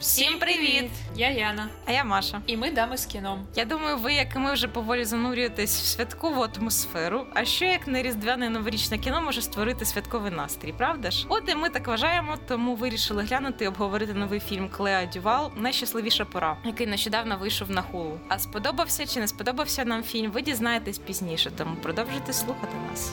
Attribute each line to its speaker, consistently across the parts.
Speaker 1: Всім привіт!
Speaker 2: Я Яна.
Speaker 1: А я Маша.
Speaker 2: І ми дами з кіном.
Speaker 1: Я думаю, ви, як і ми, вже поволі занурюєтесь в святкову атмосферу. А що як не різдвяне новорічне кіно може створити святковий настрій, правда ж? От і ми так вважаємо, тому вирішили глянути і обговорити новий фільм Клеа Дювал Найщасливіша пора, який нещодавно вийшов на хулу. А сподобався чи не сподобався нам фільм? Ви дізнаєтесь пізніше, тому продовжуйте слухати нас.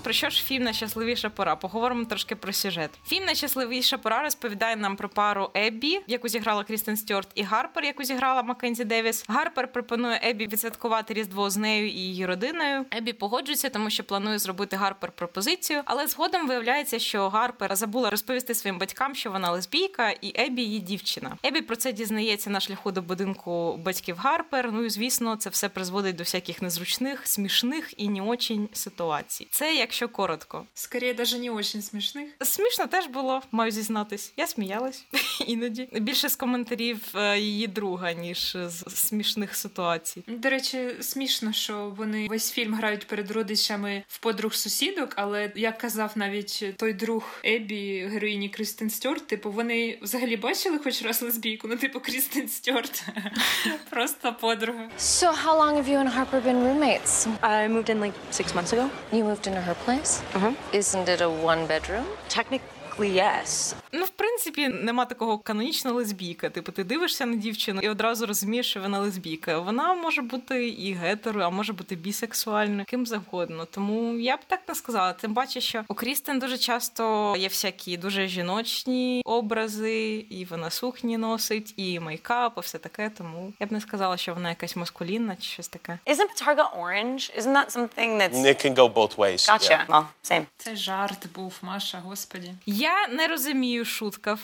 Speaker 1: Про що ж фільм Найщасливіша пора? Поговоримо трошки про сюжет. Фільм Найщасливіша пора розповідає нам про пару Еббі, яку зіграла Крістен Стюарт, і Гарпер, яку зіграла Маккензі Девіс. Гарпер пропонує Еббі відсвяткувати різдво з нею і її родиною. Еббі погоджується, тому що планує зробити Гарпер пропозицію, але згодом виявляється, що Гарпер забула розповісти своїм батькам, що вона лесбійка, і Еббі її дівчина. Еббі про це дізнається на шляху до будинку батьків Гарпер. Ну і звісно, це все призводить до всяких незручних, смішних і не очень ситуацій. Це якщо коротко.
Speaker 2: Скоріше, даже не очень смішних.
Speaker 1: Смішно теж було, маю зізнатись. Я сміялась іноді. Більше з коментарів е, її друга, ніж з смішних ситуацій.
Speaker 2: До речі, смішно, що вони весь фільм грають перед родичами в подруг сусідок, але як казав навіть той друг Ебі, героїні Крістен Стюарт, типу, вони взагалі бачили хоч раз лесбійку, ну типу Крістен Стюарт. Просто подруга.
Speaker 3: So, how long have you and Harper been roommates?
Speaker 4: I moved in like six months ago.
Speaker 3: You moved into her place?
Speaker 4: Mhm.
Speaker 3: Isn't it a one bedroom?
Speaker 4: Technically, yes.
Speaker 1: Ну, в принципі, нема такого канонічна лесбійка. Типу, ти дивишся на дівчину і одразу розумієш, що вона лесбійка. Вона може бути і гетеро, а може бути бісексуальною, ким завгодно. Тому я б так не сказала. Тим паче, що у Крістен дуже часто є всякі дуже жіночні образи, і вона сукні носить, і мейкап, і все таке. Тому я б не сказала, що вона якась маскулінна чи щось таке.
Speaker 4: Isn't Targa orange? Isn't that something that's.
Speaker 5: It can go both ways.
Speaker 4: Gotcha.
Speaker 5: yeah.
Speaker 4: Well, same.
Speaker 2: Це жарт був, Маша, господі.
Speaker 1: Я не розумію шутка.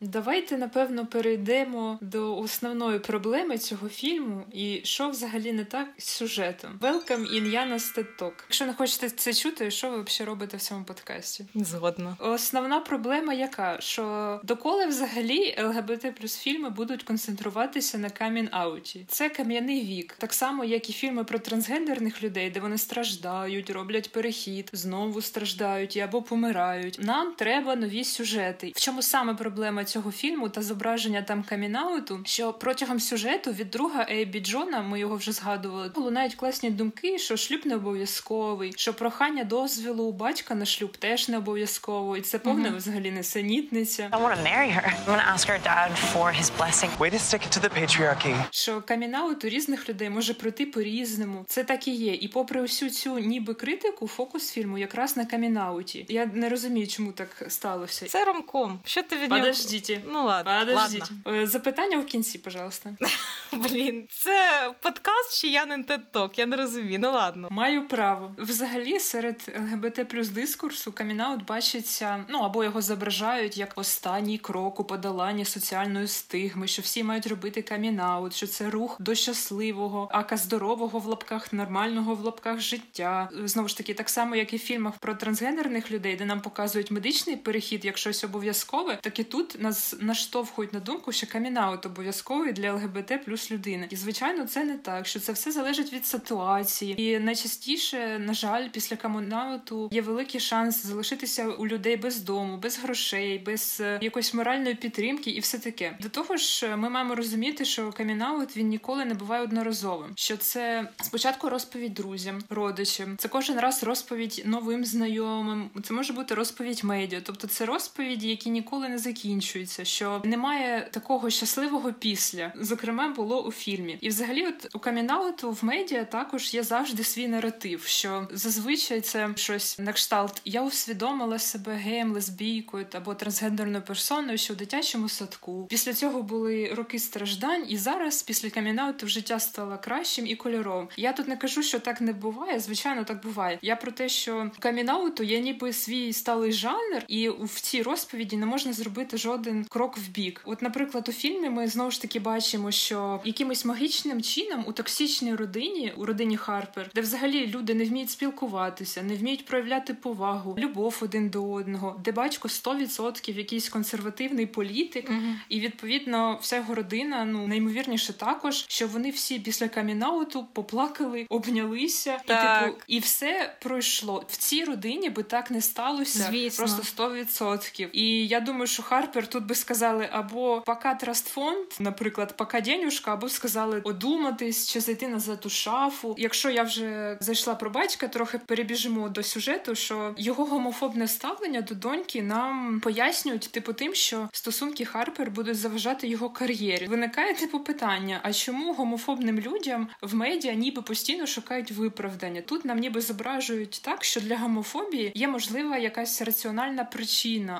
Speaker 2: Давайте напевно перейдемо до основної проблеми цього фільму і що взагалі не так з сюжетом. Welcome in Яна's TED Talk. Якщо не хочете це чути, що ви взагалі робите в цьому подкасті?
Speaker 1: Згодно.
Speaker 2: Основна проблема яка? Що доколи взагалі ЛГБТ плюс фільми будуть концентруватися на камін-ауті. Це кам'яний вік, так само як і фільми про трансгендерних людей, де вони страждають, роблять перехід, знову страждають і або помирають. Нам треба нові сюжети. В чому саме проблема цього фільму та зображення там камінауту? Що протягом сюжету від друга Ейбі Джона, ми його вже згадували, лунають класні думки, що шлюб не обов'язковий, що прохання дозвілу у батька на шлюб теж не обов'язково, і це повне взагалі несенітниця.
Speaker 4: I want to marry her. I'm going to ask her dad for his blessing.
Speaker 6: Way to stick it to the patriarchy.
Speaker 2: Що камінаут у різних людей може пройти по-різному. Це так і є. І попри усю цю ніби критику, фокус фільму якраз на камінауті. Я не розумію, чому так сталося.
Speaker 1: Це ромком. Що ти від нього?
Speaker 2: Подождіть.
Speaker 1: Ну ладно.
Speaker 2: Подождіть.
Speaker 1: ладно.
Speaker 2: Е, Запитання в кінці, пожалуйста.
Speaker 1: Блін, це подкаст чи я не ток? Я не розумію. Ну ладно.
Speaker 2: Маю право. Взагалі, серед ЛГБТ плюс дискурсу камінаут бачиться, ну або його зображають як останній крок у подоланні соціальної стигми, що всі мають робити камінаут, що це рух до щасливого, ака здорового в лапках, нормального в лапках життя. Знову ж таки, так само, як і в фільмах про трансгендерних людей, де нам показують медичний перехід як щось обов'язкове, так і тут нас наштовхують на думку, що камінаут обов'язковий для ЛГБТ плюс людини. І звичайно, це не так, що це все залежить від ситуації. І найчастіше, на жаль, після камінауту є великий шанс залишитися у людей без дому, без грошей, без е, якоїсь моральної підтримки і все таке. До того ж, е, ми маємо розуміти, що камінаут він ніколи не буває одноразовим. Що це спочатку розповідь друзям, родичам, це кожен раз розповідь новим знайомим. Це може бути розповідь медіа, тобто це розповіді, які ніколи не закінчуються. Що немає такого щасливого після, зокрема, було у фільмі. І взагалі, от у камінауту в медіа також є завжди свій наратив, що зазвичай це щось на кшталт. Я усвідомила себе геєм, лесбійкою або трансгендерною персоною, що у дитячому садку. Після цього були роки страждань, і зараз, після камінауту, життя стало кращим і кольоровим. Я тут не кажу, що так не буває. Звичайно, так буває. Я про те, що камінауту є ніби свій сталий жанр, і і в цій розповіді не можна зробити жоден крок в бік. От, наприклад, у фільмі ми знову ж таки бачимо, що якимось магічним чином у токсичній родині, у родині Харпер, де взагалі люди не вміють спілкуватися, не вміють проявляти повагу, любов один до одного, де батько 100% якийсь консервативний політик, і відповідно вся його родина, ну неймовірніше також, що вони всі після камінауту поплакали, обнялися,
Speaker 1: Так.
Speaker 2: і типу, і все пройшло. В цій родині би так не сталося.
Speaker 1: Звісно.
Speaker 2: Просто 100%. І я думаю, що Харпер тут би сказали або пока трастфонд, наприклад, пока денюшка, або сказали одуматись чи зайти назад у шафу. Якщо я вже зайшла про батька, трохи перебіжимо до сюжету, що його гомофобне ставлення до доньки нам пояснюють, типу, тим, що стосунки Харпер будуть заважати його кар'єрі. Виникає типу питання: а чому гомофобним людям в медіа ніби постійно шукають виправдання? Тут нам ніби зображують так, що для гомофобії є можлива якась раціональна причина,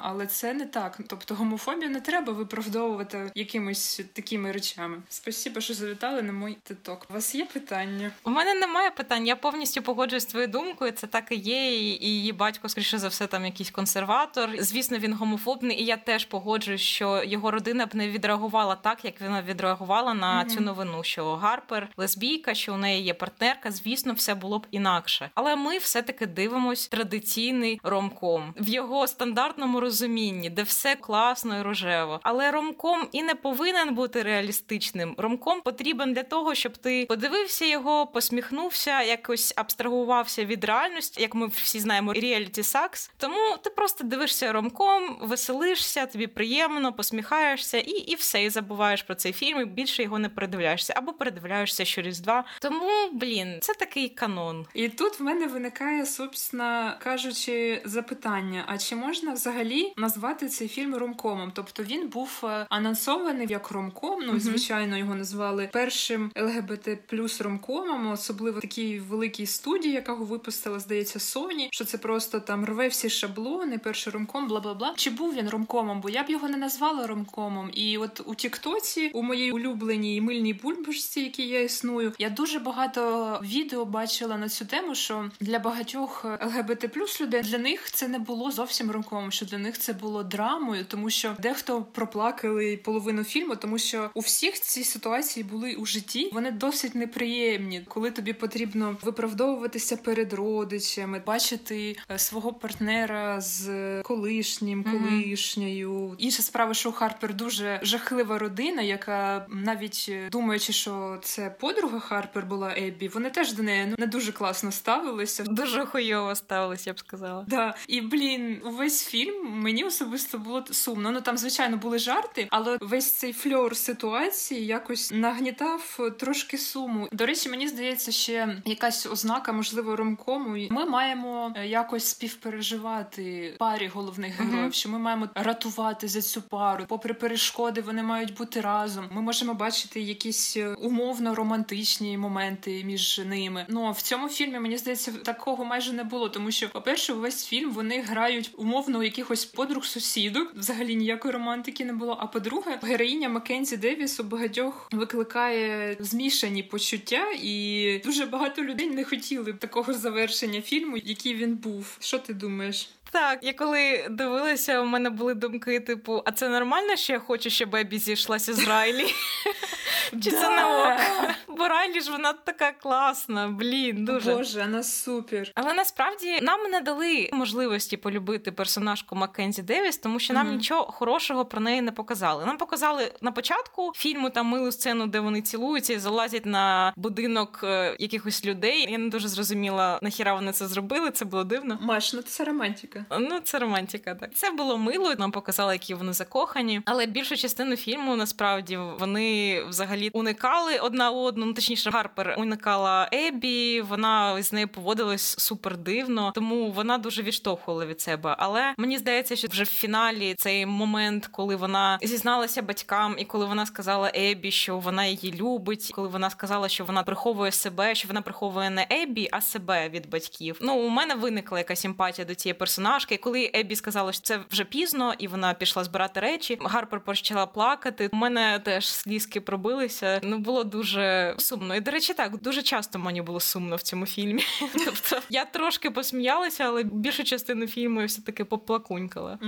Speaker 2: але це не так. Тобто гомофобію не треба виправдовувати якимись такими речами. Спасибо, що завітали на мій титок. У вас є питання?
Speaker 1: У мене немає питань. Я повністю погоджуюсь з твоєю думкою. Це так і є. І її батько, скоріше за все, там якийсь консерватор. Звісно, він гомофобний, і я теж погоджуюсь, що його родина б не відреагувала так, як вона відреагувала на
Speaker 2: Мгм.
Speaker 1: цю новину. Що Гарпер лесбійка, що у неї є партнерка. Звісно, все було б інакше. Але ми все-таки дивимось традиційний ромком в його стандартному розумінні, де все класно і рожево. Але ромком і не повинен бути реалістичним. Ромком потрібен для того, щоб ти подивився його, посміхнувся, якось абстрагувався від реальності, як ми всі знаємо, реаліті сакс. Тому ти просто дивишся ромком, веселишся, тобі приємно, посміхаєшся, і, і все, і забуваєш про цей фільм, і більше його не передивляєшся або передивляєшся щоріз два. Тому, блін, це такий канон.
Speaker 2: І тут в мене виникає, собственно кажучи, запитання: а чи можна взагалі назвати цей фільм ромкомом? Тобто він був е, анонсований як ромком. Ну, звичайно, його назвали першим ЛГБТ плюс ромкомом, особливо такій великій студії, яка його випустила, здається, Sony, що це просто там рве всі шаблони, перший ромком, бла бла бла. Чи був він ромкомом? Бо я б його не назвала ромкомом. І от у Тіктоці, у моїй улюбленій мильній бульбашці, якій я існую, я дуже багато відео бачила на цю тему, що для багатьох ЛГБТ плюс людей для них це не було зовсім ромкомом, що для них це було драмою, тому що дехто проплакали половину фільму, тому що у всіх ці ситуації були у житті. Вони досить неприємні, коли тобі потрібно виправдовуватися перед родичами, бачити е, свого партнера з колишнім, колишньою. Інша справа, що у Харпер дуже жахлива родина, яка навіть е, думаючи, що це подруга Харпер була Еббі, вони теж до неї ну, не дуже класно ставилися.
Speaker 1: Дуже хуйово ставилось, я б сказала.
Speaker 2: Да, і блін, увесь фільм мені особисто було сумно. Ну там, звичайно, були жарти, але весь цей фльор ситуації якось нагнітав трошки суму. До речі, мені здається, ще якась ознака, можливо, ромкому. Ми маємо е, якось співпереживати парі головних героїв, що ми маємо ратувати за цю пару. Попри перешкоди, вони мають бути разом. Ми можемо бачити якісь е, умовно романтичні моменти між ними. Ну а в цьому фільмі мені здається, такого майже не було, тому що, по-перше, увесь фільм вони грають умовно у якихось подруг сусідок. Взагалі ніякої романтики не було. А по-друге, героїня Маккензі Девіс у багатьох викликає змішані почуття, і дуже багато людей не хотіли б такого завершення фільму, який він був. Що ти думаєш?
Speaker 1: Так, я коли дивилася, у мене були думки, типу, а це нормально, що я хочу, щоб Ебі зійшлася з Райлі? Чи це не ок? Бо Райлі ж вона така класна, блін, дуже.
Speaker 2: Боже, вона супер.
Speaker 1: Але насправді нам не дали можливості полюбити персонажку Маккензі Девіс, тому що нам нічого хорошого про неї не показали. Нам показали на початку фільму там милу сцену, де вони цілуються і залазять на будинок е, якихось людей. Я не дуже зрозуміла, нахіра вони це зробили. Це було дивно.
Speaker 2: Маш, ну це романтика.
Speaker 1: Ну, це романтика, так. Це було мило, нам показали, які вони закохані. Але більшу частину фільму насправді вони взагалі уникали одна одну. Ну, точніше, Гарпер уникала Ебі, вона з нею поводилась супер дивно, тому вона дуже відштовхувала від себе. Але мені здається, що вже в фіналі цей момент, коли вона зізналася батькам, і коли вона сказала Ебі, що вона її любить, коли вона сказала, що вона приховує себе, що вона приховує не Ебі, а себе від батьків. Ну, у мене виникла якась симпатія до цієї персонажки. І коли Ебі сказала, що це вже пізно, і вона пішла збирати речі, Гарпер почала плакати. У мене теж слізки пробили. побилися. Ну було дуже сумно. І до речі, так дуже часто мені було сумно в цьому фільмі. Тобто я трошки посміялася, але більшу частину фільму я все таки поплакунькала.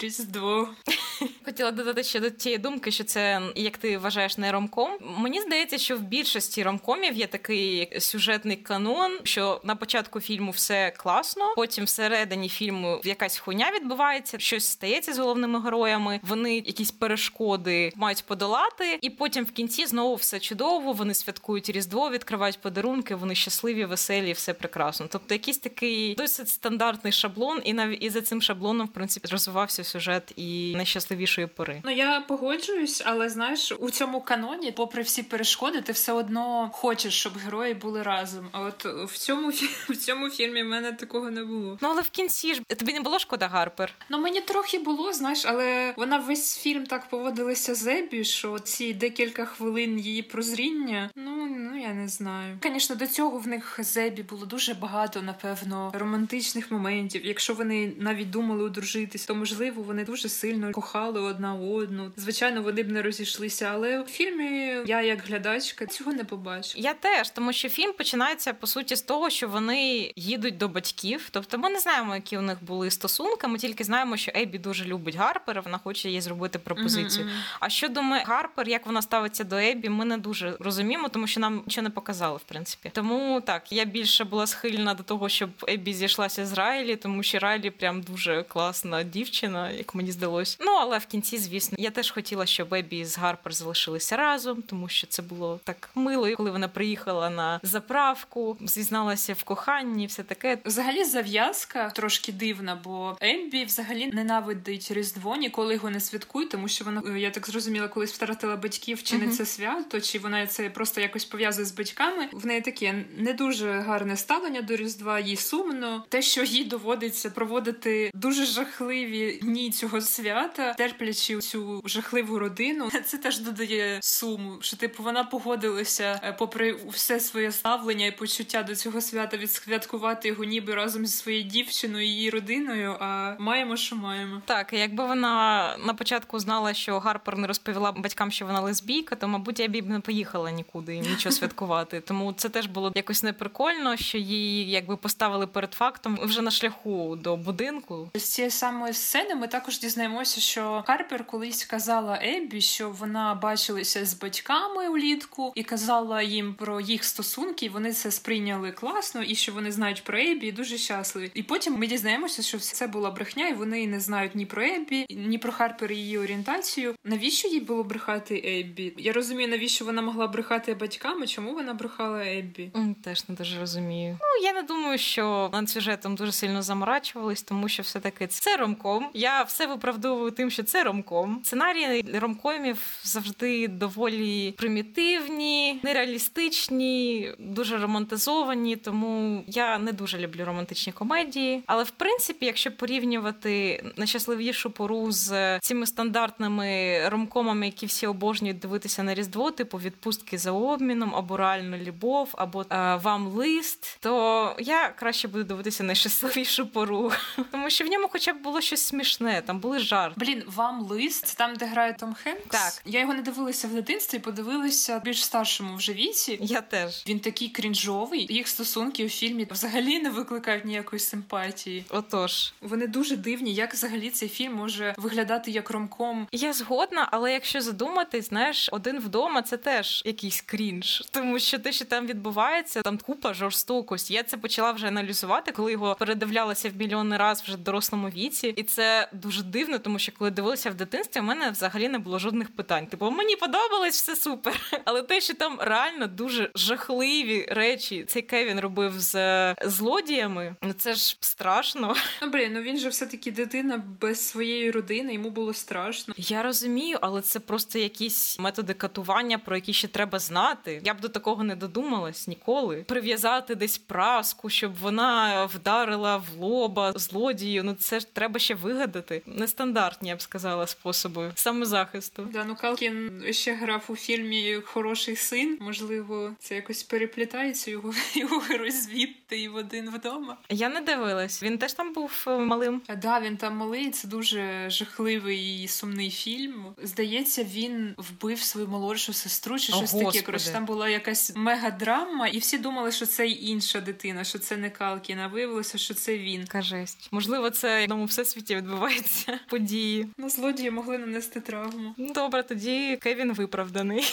Speaker 2: Різдво.
Speaker 1: Хотіла додати ще до тієї думки, що це як ти вважаєш не ромком. Мені здається, що в більшості ромкомів є такий сюжетний канон, що на початку фільму все класно, потім всередині фільму якась хуйня відбувається, щось стається з головними героями. Вони якісь перешкоди мають подолати, і потім в кінці знову все чудово. Вони святкують різдво, відкривають подарунки. Вони щасливі, веселі, все прекрасно. Тобто, якийсь такий досить стандартний шаблон, і навіть і за цим шаблоном, в принципі, розвивався сюжет і найщасливішої пори.
Speaker 2: Ну я погоджуюсь, але знаєш, у цьому каноні, попри всі перешкоди, ти все одно хочеш, щоб герої були разом. А от в цьому в цьому фільмі в мене такого не було.
Speaker 1: Ну але в кінці ж тобі не було шкода Гарпер.
Speaker 2: Ну мені трохи було, знаєш, але вона весь фільм так поводилася з Ебі, що ці декілька хвилин її прозріння. Ну ну я не знаю. Звісно, до цього в них з Ебі було дуже багато, напевно, романтичних моментів. Якщо вони навіть думали одружитись, то можливо вони дуже сильно кохали одна одну. Звичайно, вони б не розійшлися, але в фільмі я, як глядачка, цього не побачу.
Speaker 1: Я теж, тому що фільм починається по суті з того, що вони їдуть до батьків. Тобто, ми не знаємо, які у них були стосунки. Ми тільки знаємо, що Ебі дуже любить Гарпера. Вона хоче їй зробити пропозицію.
Speaker 2: Мгм, мгм.
Speaker 1: А що думає Гарпер, як вона ставиться до Ебі, ми не дуже розуміємо, тому що нам нічого не показали, в принципі. Тому так, я більше була схильна до того, щоб Ебі зійшлася з Райлі, тому що Райлі прям дуже класна дівчина, як мені здалось. Ну але в кінці, звісно, я теж хотіла, щоб Ебі з Гарпер залишилися разом, тому що це було так мило, і коли вона приїхала на заправку, зізналася в коханні, все таке.
Speaker 2: Взагалі зав'язка трошки дивна, бо Ембі взагалі ненавидить Різдво, ніколи його не святкує, тому що вона, е, я так зрозуміла, колись втратила батьків, чи не це свято, чи вона це просто якось пов'язує з батьками. В неї таке не дуже гарне ставлення до Різдва, їй сумно. Те, що їй доводиться проводити дуже жахливі дні цього свята, терплячи цю жахливу родину, це теж додає суму. Що типу вона погодилася, е, попри все своє ставлення і почуття до цього свята, відсвяткувати його ніби разом зі своєю дівчиною її родиною. А маємо, що маємо.
Speaker 1: Так, якби вона на початку знала, що Гарпер не розповіла батькам, що вона лесбійка, то мабуть я б не поїхала нікуди і нічого святкувати. Тому це теж було якось неприкольно, що її якби поставили перед фактом вже на шляху до будинку.
Speaker 2: З цієї самої сцени ми також дізнаємося, що Харпер колись казала Еббі, що вона бачилася з батьками улітку і казала їм про їх стосунки. і Вони це сприйняли класно, і що вони знають про Еббі і дуже щасливі. І потім ми дізнаємося, що це була брехня, і вони не знають ні про Еббі, ні про Харпер і її орієнтацію. Навіщо їй було брехати Еббі? Я розумію, навіщо вона могла брехати батьками, чому вона брехала Еббі?
Speaker 1: Теж не дуже розумію. Ну я не думаю, що над сюжетом дуже сильно заморачувались, тому що все таки це ромком. Я все виправдовую тим, що це ромком. Сценарії ромкомів завжди доволі примітивні, нереалістичні, дуже романтизовані. Тому я не дуже люблю романтичні комедії. Але в принципі, якщо порівнювати найщасливішу пору з цими стандартними ромкомами, які всі обожнюють дивитися на різдво, типу відпустки за обміном, або реальну любов, або е, вам лист, то я краще буду дивитися найщасливішу пору, тому що в ньому, хоча б було щось смішне, там були жарти.
Speaker 2: Блін, вам лист це там, де грає Том Хенкс?
Speaker 1: Так.
Speaker 2: Я його не дивилася в дитинстві, подивилася більш старшому вже віці.
Speaker 1: Я теж.
Speaker 2: Він такий крінжовий. Їх стосунки у фільмі взагалі не викликають ніякої симпатії.
Speaker 1: Отож,
Speaker 2: Вони дуже дивні, як взагалі цей фільм може виглядати як ромком.
Speaker 1: я згодна, але якщо задуматись, знаєш, один вдома це теж якийсь крінж, тому що те, що там відбувається, там купа жорстокості. Я це почала вже аналізувати, коли його передивлялася в мільйони раз вже в дорослому віці, і це дуже дивно, тому що коли дивилася в дитинстві, у мене взагалі не було жодних питань. Типу, мені подобалось все супер. Але те, що там реально дуже жахливі речі, цей Кевін робив з е, злодіями, ну це ж страшно.
Speaker 2: Ну блін, ну він же все таки дитина без своєї родини, йому було страшно.
Speaker 1: Я розумію, але це просто якісь методи катування, про які ще треба знати. Я б до такого не додумалась ніколи. Прив'язати десь праску, щоб вона вдарила в лоба злодію. Ну це ж треба ще вигадати. Нестандартні, я б сказала, способи самозахисту.
Speaker 2: Да, ну Калкін ще грав у фільмі Хороший син. Можливо, це якось переплітається його його герой звідти і в один вдома.
Speaker 1: Я не дивилась. Він теж там був е, малим.
Speaker 2: Да, він там малий. Це дуже жахливий і сумний фільм. Здається, він вбив свою молодшу сестру чи
Speaker 1: О,
Speaker 2: щось таке.
Speaker 1: Господи.
Speaker 2: Коротше, там була якась мегадрама, і всі думали, що це інша дитина, що це не Калкін, а виявилося, що це він.
Speaker 1: Яка жесть. Можливо, це в одному всесвіті відбуваються події.
Speaker 2: Ну, злодії могли нанести травму.
Speaker 1: Ну, Добре, тоді Кевін виправданий.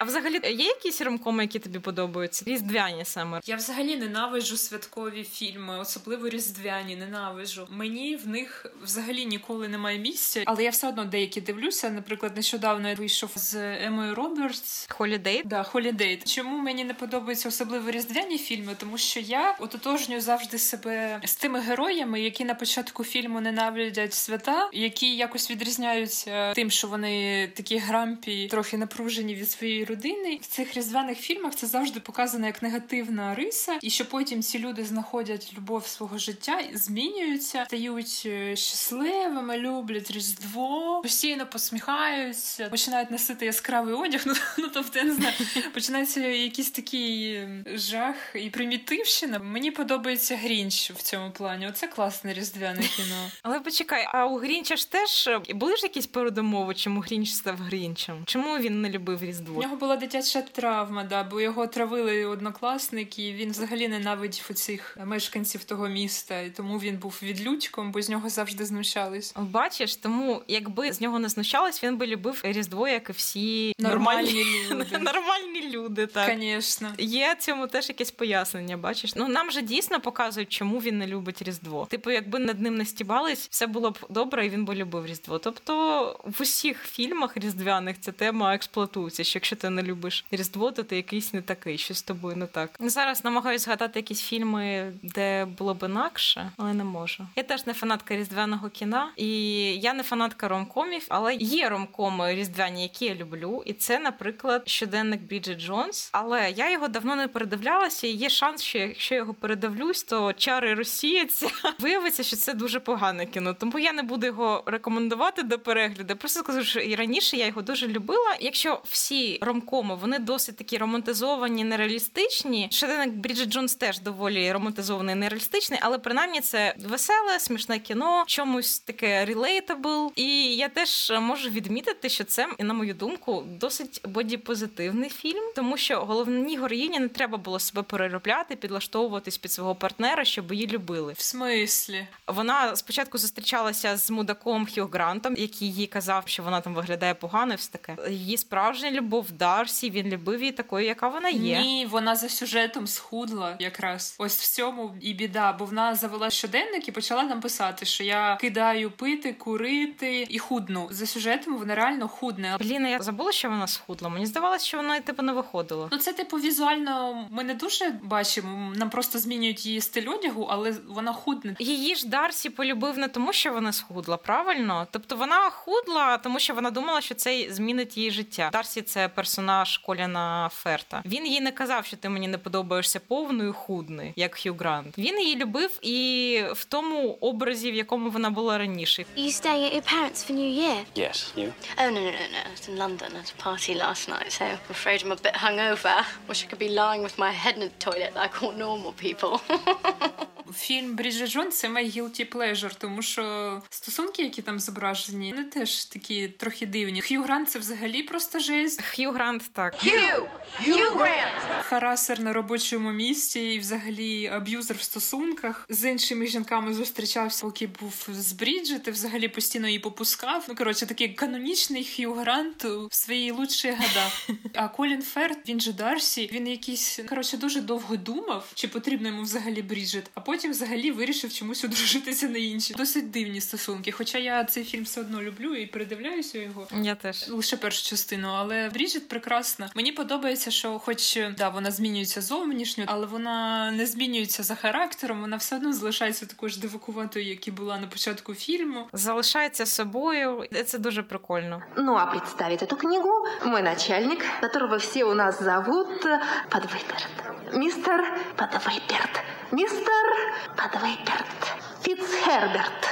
Speaker 1: А взагалі є якісь ромкоми, які тобі подобаються? Різдвяні саме.
Speaker 2: Я взагалі ненавиджу святкові фільми, особливо різдвяні. Ненавиджу. Мені в них взагалі ніколи немає місця, але я все одно деякі дивлюся. Наприклад, нещодавно я вийшов з Емою Робертс.
Speaker 1: Холідей.
Speaker 2: Да, Холідей. Чому мені не подобаються особливо різдвяні фільми? Тому що я ототожнюю завжди себе з тими героями, які на початку фільму ненавидять свята, які якось відрізняються тим, що вони такі грампі, трохи напружені від своєї родини. В цих різдвяних фільмах це завжди показано як негативна риса, і що потім ці люди знаходять любов свого життя, змінюються, стають е, щасливими, люблять різдво, постійно посміхаються, починають носити яскравий одяг. Ну, ну тобто я не знаю, починається якийсь такий жах і примітивщина. Мені подобається Грінч в цьому плані. Оце класне різдвяне кіно.
Speaker 1: Але почекай, а у Грінча ж теж е, були ж якісь передумови, чому Грінч став Грінчем? Чому він не любив
Speaker 2: У
Speaker 1: Різдво?
Speaker 2: нього була дитяча травма, да, бо його травили однокласники. і Він взагалі ненавидів оцих мешканців того міста, і тому він був відлюдьком, бо з нього завжди знущались.
Speaker 1: Бачиш, тому якби з нього не знущались, він би любив Різдво, як і всі
Speaker 2: Нормальні люди.
Speaker 1: нормальні люди. Так
Speaker 2: Звісно.
Speaker 1: є цьому теж якесь пояснення. Бачиш, ну нам же дійсно показують, чому він не любить Різдво. Типу, якби над ним не стібались, все було б добре, і він би любив Різдво. Тобто в усіх фільмах різдвяних ця тема експлуатується. Що якщо ти не любиш Різдво, то ти якийсь не такий, що з тобою не так. Зараз намагаюся згадати якісь фільми, де було б інакше, але не можу. Я теж не фанатка різдвяного кіна, і я не фанатка ромкомів, але є ромкоми різдвяні, які я люблю. І це, наприклад, щоденник Бріджит Джонс. Але я його давно не передивлялася, і є шанс, що якщо я його передивлюсь, то чари розсіяться. Виявиться, що це дуже погане кіно. Тому я не буду його рекомендувати до перегляду. Просто скажу, що і раніше я його дуже любила. Якщо всі ромкоми вони досить такі романтизовані, нереалістичні. Щоденник Бріджит Джонс теж доволі романтизований, нереалістичний, але принаймні це веселе, смішне кіно, чомусь таке relatable. І я теж можу відмітити, що це, на мою думку, досить бодіпозитивний фільм, тому що головній героїні не треба було себе переробляти, підлаштовуватись під свого партнера, щоб її любили.
Speaker 2: В смислі?
Speaker 1: Вона спочатку зустрічалася з мудаком Хью Грантом, який їй казав, що вона там виглядає погано, і все таке. Її справжня любов Дарсі. Він любив її такою, яка вона є.
Speaker 2: Ні, вона за сюжетом схудла якраз. Ось в цьому і біда, бо вона завела щоденник і почала нам писати, що я кидаю пити, курити і худну. За сюжетом вона реально худне.
Speaker 1: Блін, я забула, що вона схудла. Мені здавалося, що вона типу не виходила.
Speaker 2: Ну, це типу візуально ми не дуже бачимо. Нам просто змінюють її стиль одягу, але вона худне.
Speaker 1: Її ж Дарсі полюбив не тому, що вона схудла, правильно? Тобто вона худла, тому що вона думала, що це змінить її життя. Дарсі це персонаж Коліна Ферта. Він їй не казав, що ти мені не подобаєшся повною худною, як Хью Грант. Він її любив і в тому образі, в якому вона була раніше.
Speaker 5: Are you staying at your parents' for New Year?
Speaker 7: Yes, you?
Speaker 5: Oh, no, no, no, no. I was in London at a party last night, so I'm afraid I'm a bit hungover. Wish I could be lying with my head in the toilet like all normal people.
Speaker 2: Фільм Бріджит Джонс це my guilty pleasure, тому що стосунки, які там зображені, вони теж такі трохи дивні. Хью Грант це взагалі просто жесть.
Speaker 1: Хью Грант так.
Speaker 2: Harasser на робочому місці і взагалі аб'юзер в стосунках з іншими жінками зустрічався, поки був з Бріджит, і взагалі постійно її попускав. Ну коротше, такий канонічний Хью Грант в свої лучші года. А Колін Ферт, він же Дарсі, він якийсь коротше дуже довго думав, чи потрібно йому взагалі Бріджит, а потім взагалі вирішив чомусь одружитися на іншій. Досить дивні стосунки. Хоча я цей фільм все одно люблю і передивляюся його.
Speaker 1: Я теж.
Speaker 2: Лише першу частину, але Бріджит прекрасна. Мені подобається, що, хоч да, вона змінюється зовнішньо, але вона не змінюється за характером. Вона все одно залишається такою ж дивакуватою, як і була на початку фільму.
Speaker 1: Залишається собою, і це дуже прикольно.
Speaker 7: Ну а представит эту книгу мой начальник, которого все у нас зовут э, Подвыперт. Мистер Подвыперт. Мистер Подвыперт. Фицхерберт.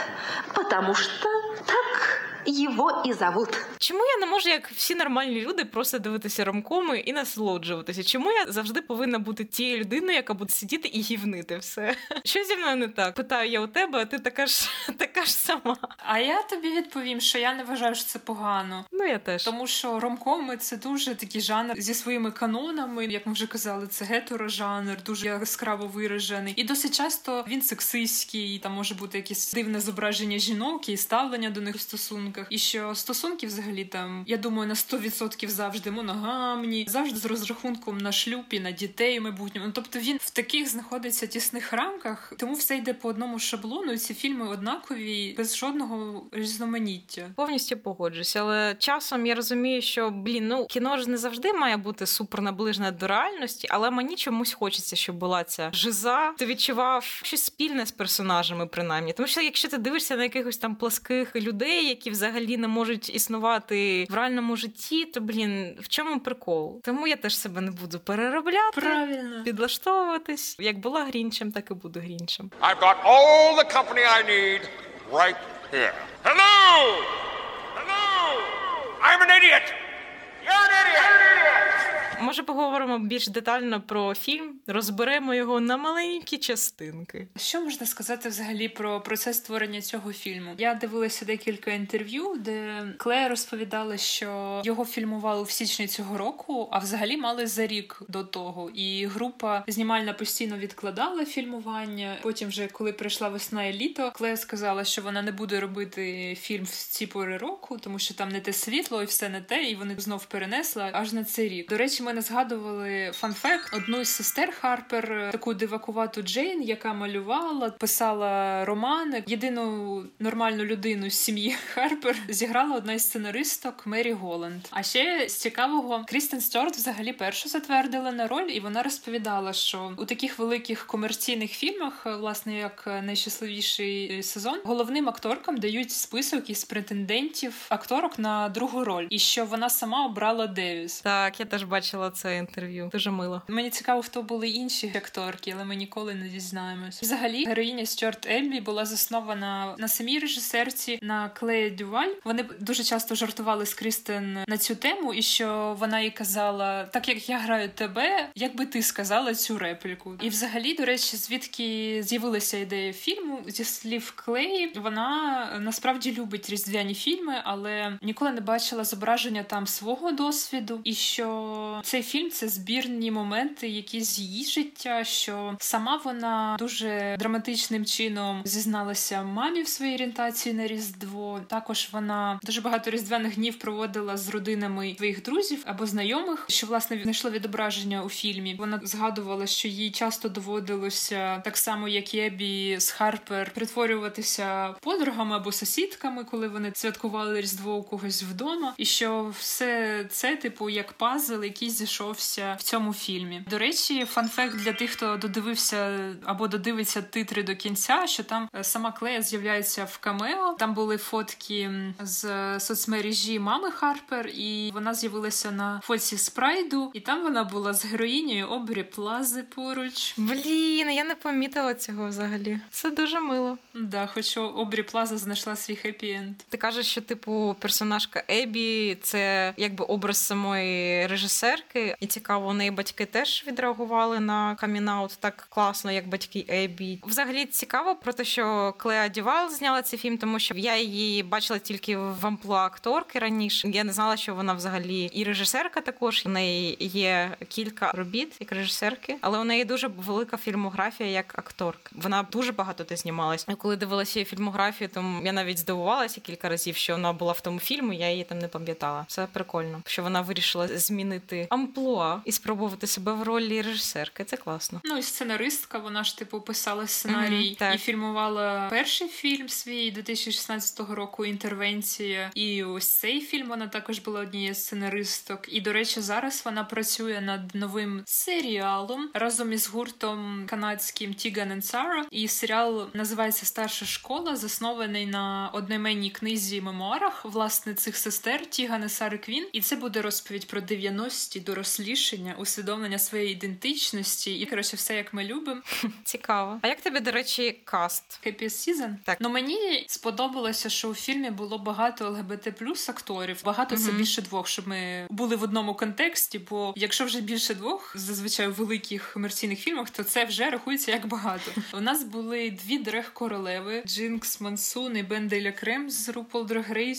Speaker 7: Потому что так его и зовут.
Speaker 1: Чому я не можу, як всі нормальні люди, просто дивитися ромкоми і насолоджуватися? Чому я завжди повинна бути тією людиною, яка буде сидіти і гівнити все? Що зі мною не так? Питаю я у тебе, а ти така ж така ж сама.
Speaker 2: А я тобі відповім, що я не вважаю, що це погано.
Speaker 1: Ну я теж.
Speaker 2: Тому що ромкоми це дуже такий жанр зі своїми канонами, як ми вже казали, це гетерожанр, дуже яскраво виражений. І досить часто він сексистський, там може бути якесь дивне зображення жінок і ставлення до них в стосунках. І що стосунки взагалі там, я думаю, на 100% завжди моногамні, завжди з розрахунком на шлюб і на дітей майбутньому. Ну, Тобто він в таких знаходиться тісних рамках, тому все йде по одному шаблону. і Ці фільми однакові, без жодного різноманіття.
Speaker 1: Повністю погоджусь, але часом я розумію, що блін, ну кіно ж не завжди має бути супер наближене до реальності, але мені чомусь хочеться, щоб була ця жиза. Ти відчував щось спільне з персонажами, принаймні. Тому що якщо ти дивишся на якихось там пласких людей, які взагалі не можуть існувати в реальному житті, то блін, в чому прикол? Тому я теж себе не буду переробляти.
Speaker 2: Правильно.
Speaker 1: Підлаштовуватись, як була грінчем, так і буду грінчем.
Speaker 8: I've got all the company I need right here. Hello! Hello! I'm an idiot! You're an idiot!
Speaker 1: Може, поговоримо більш детально про фільм, розберемо його на маленькі частинки.
Speaker 2: Що можна сказати взагалі про процес створення цього фільму? Я дивилася декілька інтерв'ю, де Клея розповідала, що його фільмували в січні цього року, а взагалі мали за рік до того. І група знімальна постійно відкладала фільмування. Потім, вже коли прийшла весна і літо, Клея сказала, що вона не буде робити фільм в ці пори року, тому що там не те світло і все не те, і вони знов перенесла аж на цей рік. До речі, ми не згадували fun fact одну із сестер Харпер, таку дивакувату Джейн, яка малювала, писала романи. Єдину нормальну людину з сім'ї Харпер зіграла одна із сценаристок Мері Голланд. А ще з цікавого Крістен Стюарт взагалі першу затвердили на роль, і вона розповідала, що у таких великих комерційних фільмах, власне, як найщасливіший сезон, головним акторкам дають список із претендентів акторок на другу роль, і що вона сама обрала Девіс.
Speaker 1: Так, я теж бачила це інтерв'ю. Дуже мило.
Speaker 2: Мені цікаво, хто були інші акторки, але ми ніколи не дізнаємось. Взагалі, героїня Стюарт Ельбі була заснована на самій режисерці на Клея Дюваль. Вони дуже часто жартували з Крістен на цю тему, і що вона їй казала: так як я граю тебе, як би ти сказала цю репліку. І взагалі, до речі, звідки з'явилася ідея фільму зі слів Клеї, вона насправді любить різдвяні фільми, але ніколи не бачила зображення там свого досвіду, і що цей фільм це збірні моменти, які з її життя, що сама вона дуже драматичним чином зізналася мамі в своїй орієнтації на Різдво. Також вона дуже багато різдвяних днів проводила з родинами своїх друзів або знайомих, що власне знайшло відображення у фільмі. Вона згадувала, що їй часто доводилося так само, як і Ебі з Харпер, притворюватися подругами або сусідками, коли вони святкували Різдво у когось вдома, і що все це, типу, як пазл, який зійшовся в цьому фільмі. До речі, фанфект для тих, хто додивився або додивиться титри до кінця, що там е, сама Клея з'являється в камео. Там були фотки з соцмережі мами Харпер, і вона з'явилася на фотці з прайду, і там вона була з героїнею Обрі Плази поруч.
Speaker 1: Блін, я не помітила цього взагалі. Це дуже мило.
Speaker 2: Да, хоч Обрі Плаза знайшла свій хеппі-енд.
Speaker 1: Ти кажеш, що типу персонажка Ебі це якби образ самої режисерки, і цікаво, у неї батьки теж відреагували на камінаут так класно, як батьки Ебі. Взагалі цікаво про те, що Клеа Дівал зняла цей фільм, тому що я її бачила тільки в амплуа акторки раніше. Я не знала, що вона взагалі і режисерка також. У неї є кілька робіт як режисерки, але у неї дуже велика фільмографія як акторка. Вона дуже багато де знімалась. Коли дивилася її фільмографію, то я навіть здивувалася кілька разів, що вона була в тому фільмі. Я її там не пам'ятала. Це прикольно, що вона вирішила змінити амплуа і спробувати себе в ролі режисерка. Це класно.
Speaker 2: Ну і сценаристка, вона ж типу писала сценарій
Speaker 1: так.
Speaker 2: і фільмувала перший фільм свій 2016 року. Інтервенція. І ось цей фільм вона також була однією з сценаристок. І до речі, зараз вона працює над новим серіалом разом із гуртом канадським Тіган and Сара. І серіал називається Старша школа, заснований на одноіменній книзі мемуарах власне цих сестер Тіган і Сари Квін. І це буде розповідь про 90-ті дорослішання, усвідомлення своєї ідентичності і коротше все як ми любимо.
Speaker 1: Цікаво. А як тобі, до речі, каст?
Speaker 2: Happy Season.
Speaker 1: Так.
Speaker 2: Ну мені сподобалося, що у фільмі було багато ЛГБТ плюс акторів. Багато це більше двох, щоб ми були в одному контексті. Бо якщо вже більше двох, зазвичай у великих комерційних фільмах, то це вже рахується як багато. У нас були дві дрех королеви: Джинкс Мансун і Бен Деля Крем з RuPaul Drag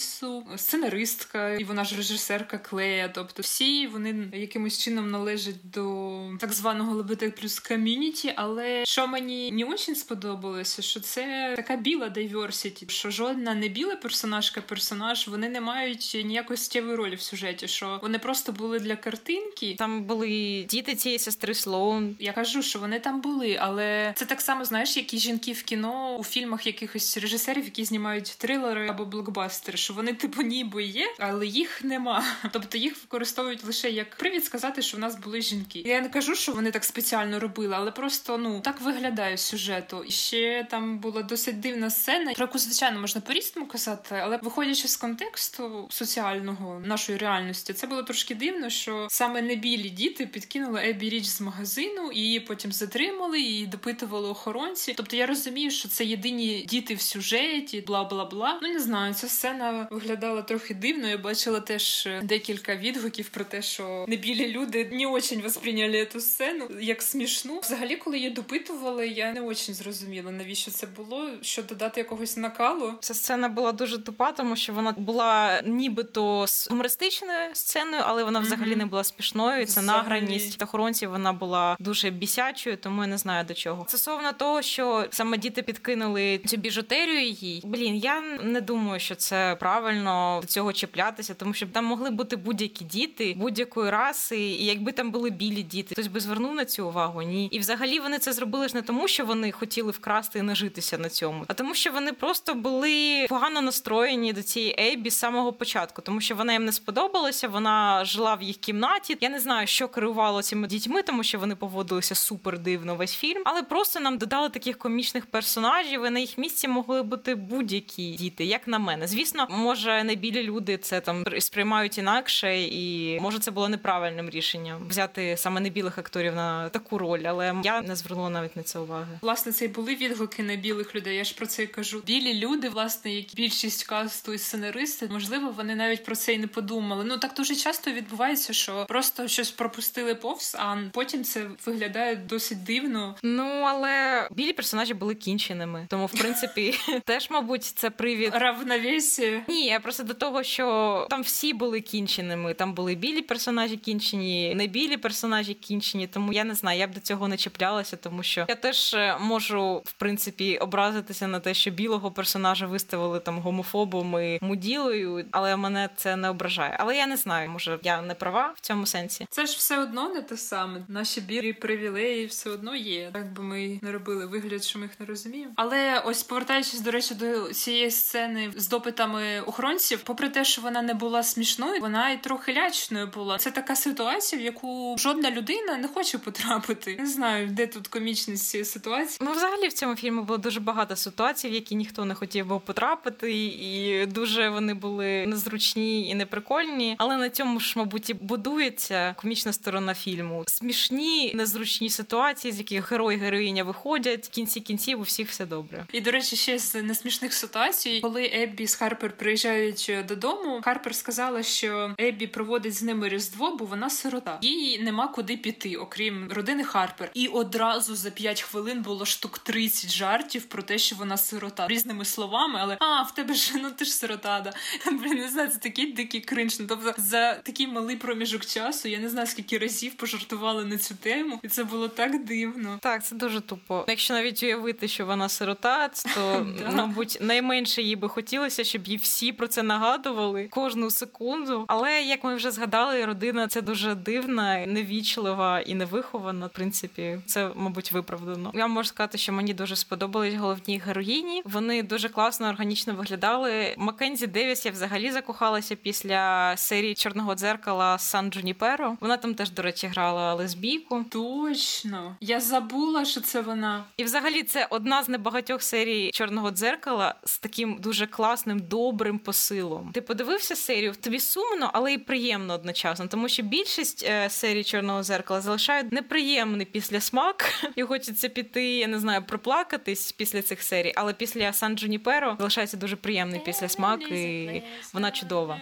Speaker 2: сценаристка, і вона ж режисерка Клея. Тобто всі вони якимось чином належать до так званого ЛГБТ плюс ком'юніті. Але що мені не дуже сподобалося, що це така біла diversity, що жодна не біла персонажка, персонаж, вони не мають ніякої суттєвої ролі в сюжеті, що вони просто були для картинки.
Speaker 1: Там були діти цієї сестри Слоун.
Speaker 2: Я кажу, що вони там були, але це так само, знаєш, як і жінки в кіно у фільмах якихось режисерів, які знімають трилери або блокбастери, що вони типу ніби є, але їх нема. Тобто їх використовують лише як привід сказати, що в нас були жінки. Я не кажу, що вони так спеціально робили, але просто ну так виглядає сюжету. І ще там була досить дивна сцена, про яку звичайно можна по-різному казати, але виходячи з контексту соціального нашої реальності, це було трошки дивно, що саме небілі діти підкинули Ебі річ з магазину, і її потім затримали і допитували охоронці. Тобто я розумію, що це єдині діти в сюжеті, бла бла бла. Ну не знаю, ця сцена виглядала трохи дивно. Я бачила теж е, декілька відгуків про те, що небілі люди не очень восприйняли цю сцену як смішну. Взагалі, коли її допитували, я не очень зрозуміла, навіщо це було, що додати якогось накалу.
Speaker 1: Ця сцена була дуже тупа, тому що вона була нібито з гумористичною сценою, але вона взагалі
Speaker 2: Мгм.
Speaker 1: не була смішною. Це
Speaker 2: Взагалі.
Speaker 1: награність охоронців. Вона була дуже бісячою, тому я не знаю до чого. Стосовно того, що саме діти підкинули цю біжутерію їй. Блін, я не думаю, що це правильно до цього чіплятися, тому що там могли бути будь-які діти будь-якої раси, і якби там були білі діти, хтось би звернув на цю увагу. Ні, і взагалі вони це зробили ж не тому, що вони хотіли вкрасти і нажитися на цьому, а тому, що вони просто були погано настроєні до цієї Ейбі з самого початку, тому що вона їм не сподобалася. Вона жила в їх кімнаті. Я не знаю, що керувало цими дітьми, тому що вони поводилися супер дивно весь фільм, але просто нам додали таких комічних персонажів. І на їх місці могли бути будь-які діти, як на мене. Звісно, може не білі люди це там сприймають інакше, і може це було неправильним рішенням взяти саме не білих акторів на таку роль, але я не звернула навіть на це уваги.
Speaker 2: Власне, це й були відгуки на білих людей. Я ж про це й кажу. Білі люди, власне, як більшість касту і сценаристи, можливо, вони навіть про це й не подумали. Ну так дуже часто відбувається, що просто щось пропустили повз, а потім це виглядає досить дивно.
Speaker 1: Ну але білі персонажі були кінченими, тому в принципі теж, мабуть, це привід.
Speaker 2: Равновесія.
Speaker 1: Ні, я просто до того, що там всі були кінченими. Там були білі персонажі кінчені, не білі персонажі кінчені. Тому я не знаю, я б до цього не чіплялася, тому що я теж е, можу в принципі образитися на те, що білого персонажа виставили там гомофобом і муділою, але мене це не ображає. Але я не знаю, може я не права в цьому сенсі.
Speaker 2: Це ж все одно не те саме. Наші білі привілеї все одно є. Так би ми не робили вигляд, що ми їх не розуміємо. Але ось повертаючись до речі до цієї сцени з допитами охоронців, попри те, що вона не була смішною, вона і трохи лячною була. Це така ситуація, в яку жодна людина не хоче потрапити. Не знаю, де тут комічність цієї ситуації.
Speaker 1: Ну, взагалі в цьому фільмі було дуже багато ситуацій, в які ніхто не хотів би потрапити, і дуже вони були незручні і неприкольні. Але на цьому ж, мабуть, і будується комічна сторона фільму. Смішні, незручні ситуації, з яких герой, героїня виходять. В кінці кінців у всіх все добре.
Speaker 2: І до речі, ще з несмішних ситуацій, коли Еббі з Харпер приїжджають додому, Харпер сказала, що Еббі проводить з ними різдво, бо вона сирота. Їй нема куди піти, окрім родини Харпер. І одразу за 5 хвилин було штук 30 жартів про те, що вона сирота різними словами, але а в тебе ж ну ти ж сирота. Да. Блін, не знаю, це такий дикий кринж. Ну, Тобто за такий малий проміжок часу я не знаю скільки разів пожартували на цю тему, і це було так дивно.
Speaker 1: Так, це дуже тупо. Якщо навіть уявити, що вона сирота, то мабуть найменше їй би хотілося, щоб їй всі про це нагадували кожну секунду. Але як ми вже згадали, родина це дуже дивна, невічлива і вихована. В принципі, це мабуть виправдано. Я можу сказати, що мені дуже сподобались головні героїні. Вони дуже класно, органічно виглядали. Маккензі Девіс я взагалі закохалася після серії Чорного дзеркала Сан Джуніперо. Вона там теж, до речі, грала лесбійку.
Speaker 2: Точно. Я забула, що це вона.
Speaker 1: І взагалі це одна з небагатьох серій Чорного дзеркала з таким дуже класним, добрим посилом. Ти подивився серію? Тобі сумно, але і приємно одночасно, тому що більшість е, серій Чорного зеркала залишають неприємний післясмак, і хочеться піти, я не знаю, проплакатись після цих серій. Але після Сан Джуніперо залишається дуже приємний післясмак, і вона чудова.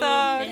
Speaker 1: Так.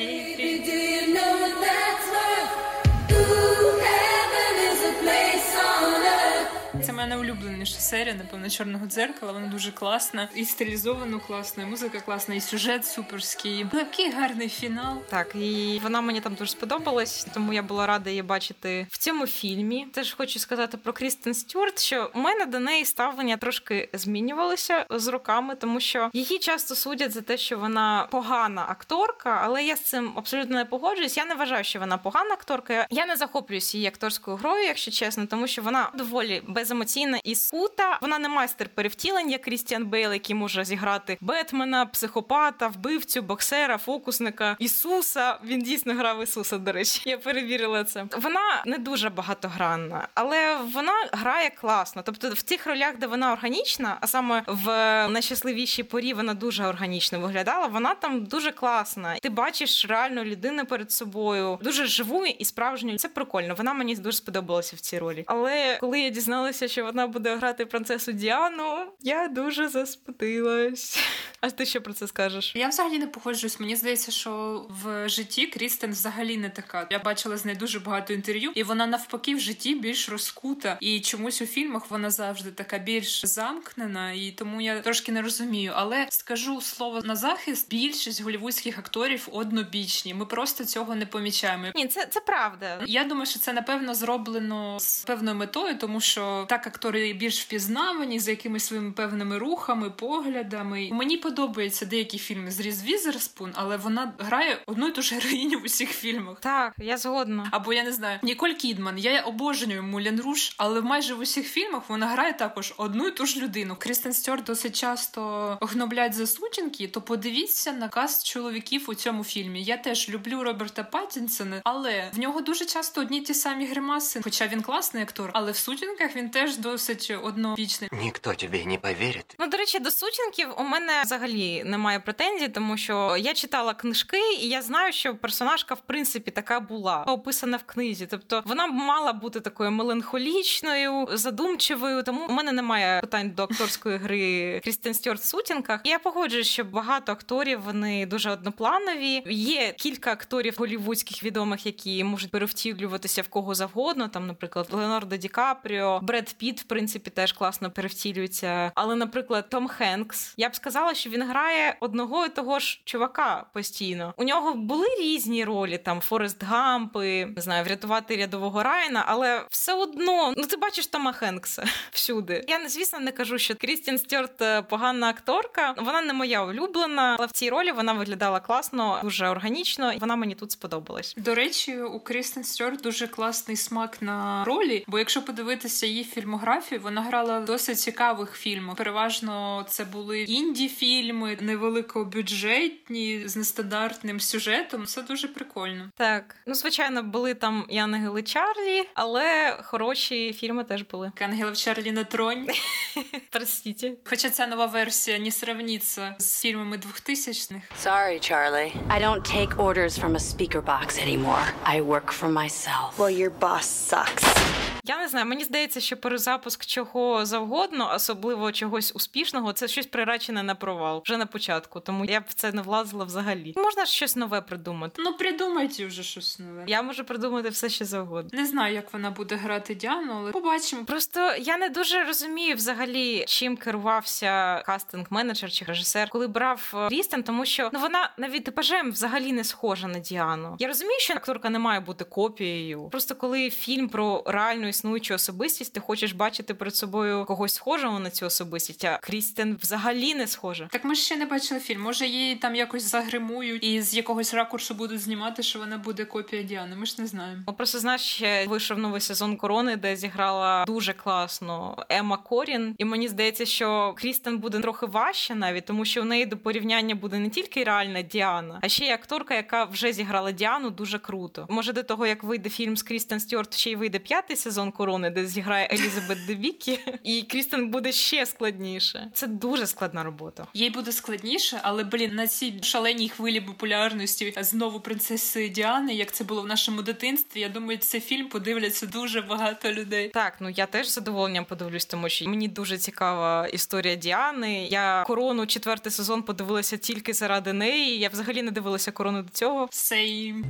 Speaker 2: Найулюбленіша серія, напевно, чорного дзеркала. Вона дуже класна. І стилізовано класно, і музика класна, і сюжет суперський. Який гарний фінал.
Speaker 1: Так, і вона мені там дуже сподобалась, тому я була рада її бачити в цьому фільмі. Теж хочу сказати про Крістен Стюарт, що у мене до неї ставлення трошки змінювалося з роками, тому що її часто судять за те, що вона погана акторка, але я з цим абсолютно не погоджуюсь. Я не вважаю, що вона погана акторка. Я не захоплююсь її акторською грою, якщо чесно, тому що вона доволі беземоційна і скута. Вона не майстер перевтілень, як Крістіан Бейл, який може зіграти Бетмена, психопата, вбивцю, боксера, фокусника, Ісуса. Він дійсно грав Ісуса. До речі, я перевірила це. Вона не дуже багатогранна, але вона грає класно. Тобто, в тих ролях, де вона органічна, а саме в найщасливішій порі вона дуже органічно виглядала. Вона там дуже класна. Ти бачиш реальну людину перед собою, дуже живу і справжню. Це прикольно. Вона мені дуже сподобалася в цій ролі. Але коли я дізналася, що вона буде грати принцесу Діану, я дуже заспотилась. А ти що про це скажеш?
Speaker 2: Я взагалі не погоджуюсь. Мені здається, що в житті Крістен взагалі не така. Я бачила з нею дуже багато інтерв'ю, і вона навпаки в житті більш розкута. І чомусь у фільмах вона завжди така більш замкнена, і тому я трошки не розумію. Але скажу слово на захист: більшість голівудських акторів однобічні. Ми просто цього не помічаємо.
Speaker 1: Ні, це, це правда.
Speaker 2: Я думаю, що це напевно зроблено з певною метою, тому що так актори більш впізнавані за якимись своїми певними рухами, поглядами. Мені подобаються деякі фільми з Різ Візерспун, але вона грає одну і ту ж героїню в усіх фільмах.
Speaker 1: Так, я згодна.
Speaker 2: Або я не знаю, Ніколь Кідман. Я обожнюю Мулен Руж, але майже в усіх фільмах вона грає також одну і ту ж людину. Крістен Стюарт досить часто гноблять за сутінки, то подивіться на cast чоловіків у цьому фільмі. Я теж люблю Роберта Паттінсона, але в нього дуже часто одні ті самі гримаси. Хоча він класний актор, але в сутінках він теж досить одновічний.
Speaker 6: Никто тебе не поверит.
Speaker 1: Ну, до речі, до сутінків у мене взагалі немає претензій, тому що я читала книжки, і я знаю, що персонажка в принципі така була описана в книзі. Тобто вона б мала бути такою меланхолічною, задумчивою. Тому у мене немає питань до акторської гри Крістен Стюарт в сутінках. Я погоджуюсь, що багато акторів вони дуже однопланові. Є кілька акторів голівудських відомих, які можуть перевтілюватися в кого завгодно. Там, наприклад, Леонардо Ді Капріо, Бред Піт, в принципі, теж класно перевтілюється. Але, наприклад, Том Хенкс, я б сказала, що він грає одного і того ж чувака постійно. У нього були різні ролі, там Форест Гампи, не знаю, врятувати рядового Райана, але все одно, ну ти бачиш Тома Хенкса всюди. Я звісно не кажу, що Крістін Стюарт е, погана акторка. Вона не моя улюблена, але в цій ролі вона виглядала класно, дуже органічно, і вона мені тут сподобалась.
Speaker 2: До речі, у Крістен Стюарт дуже класний смак на ролі, бо якщо подивитися її фільмографію, вона грала в досить цікавих фільмах. Переважно це були інді-фільми, невеликобюджетні, з нестандартним сюжетом. Це дуже прикольно.
Speaker 1: Так, ну звичайно, були там і Ангели Чарлі, але хороші фільми теж були.
Speaker 2: Ангела в Чарлі на троні.
Speaker 1: Простите.
Speaker 2: Хоча ця нова версія не сравниться з фільмами 2000-х.
Speaker 9: Sorry, Charlie.
Speaker 10: I don't take orders from a speaker box anymore. I work for myself.
Speaker 9: Well, your boss sucks.
Speaker 1: Я не знаю, мені здається, що перезапуск чого завгодно, особливо чогось успішного, це щось приречене на провал вже на початку. Тому я б в це не влазила взагалі. Можна ж щось нове придумати.
Speaker 2: Ну придумайте вже щось нове.
Speaker 1: Я можу придумати все, що завгодно.
Speaker 2: Не знаю, як вона буде грати Діану, але побачимо.
Speaker 1: Просто я не дуже розумію взагалі, чим керувався кастинг-менеджер чи режисер, коли брав е, Крістен, тому що ну вона навіть типажем взагалі не схожа на Діану. Я розумію, що акторка не має бути копією. Просто коли фільм про реальну існуючу особистість, ти хочеш бачити перед собою когось схожого на цю особистість. А Крістен взагалі не схожа.
Speaker 2: Так ми ж ще не бачили фільм. Може, її там якось загримують і з якогось ракурсу будуть знімати, що вона буде копія Діани. Ми ж не знаємо.
Speaker 1: Ну, Просто знаєш, ще вийшов новий сезон корони, де зіграла дуже класно Ема Корін. І мені здається, що Крістен буде трохи важче навіть, тому що в неї до порівняння буде не тільки реальна Діана, а ще й акторка, яка вже зіграла Діану дуже круто. Може, до того як вийде фільм з Крістен Стюарт, ще й вийде п'ятий сезон корони, де зіграє Елізабет Дебікі, і Крістен буде ще складніше. Це дуже складна робота.
Speaker 2: Їй буде складніше, але блін, на цій шаленій хвилі популярності знову принцеси Діани, як це було в нашому дитинстві. Я думаю, цей фільм подивляться дуже багато людей.
Speaker 1: Так, ну я теж з задоволенням подивлюсь, тому що мені дуже цікава історія Діани. Я корону четвертий сезон подивилася тільки заради неї. Я взагалі не дивилася корону до цього.
Speaker 2: Same.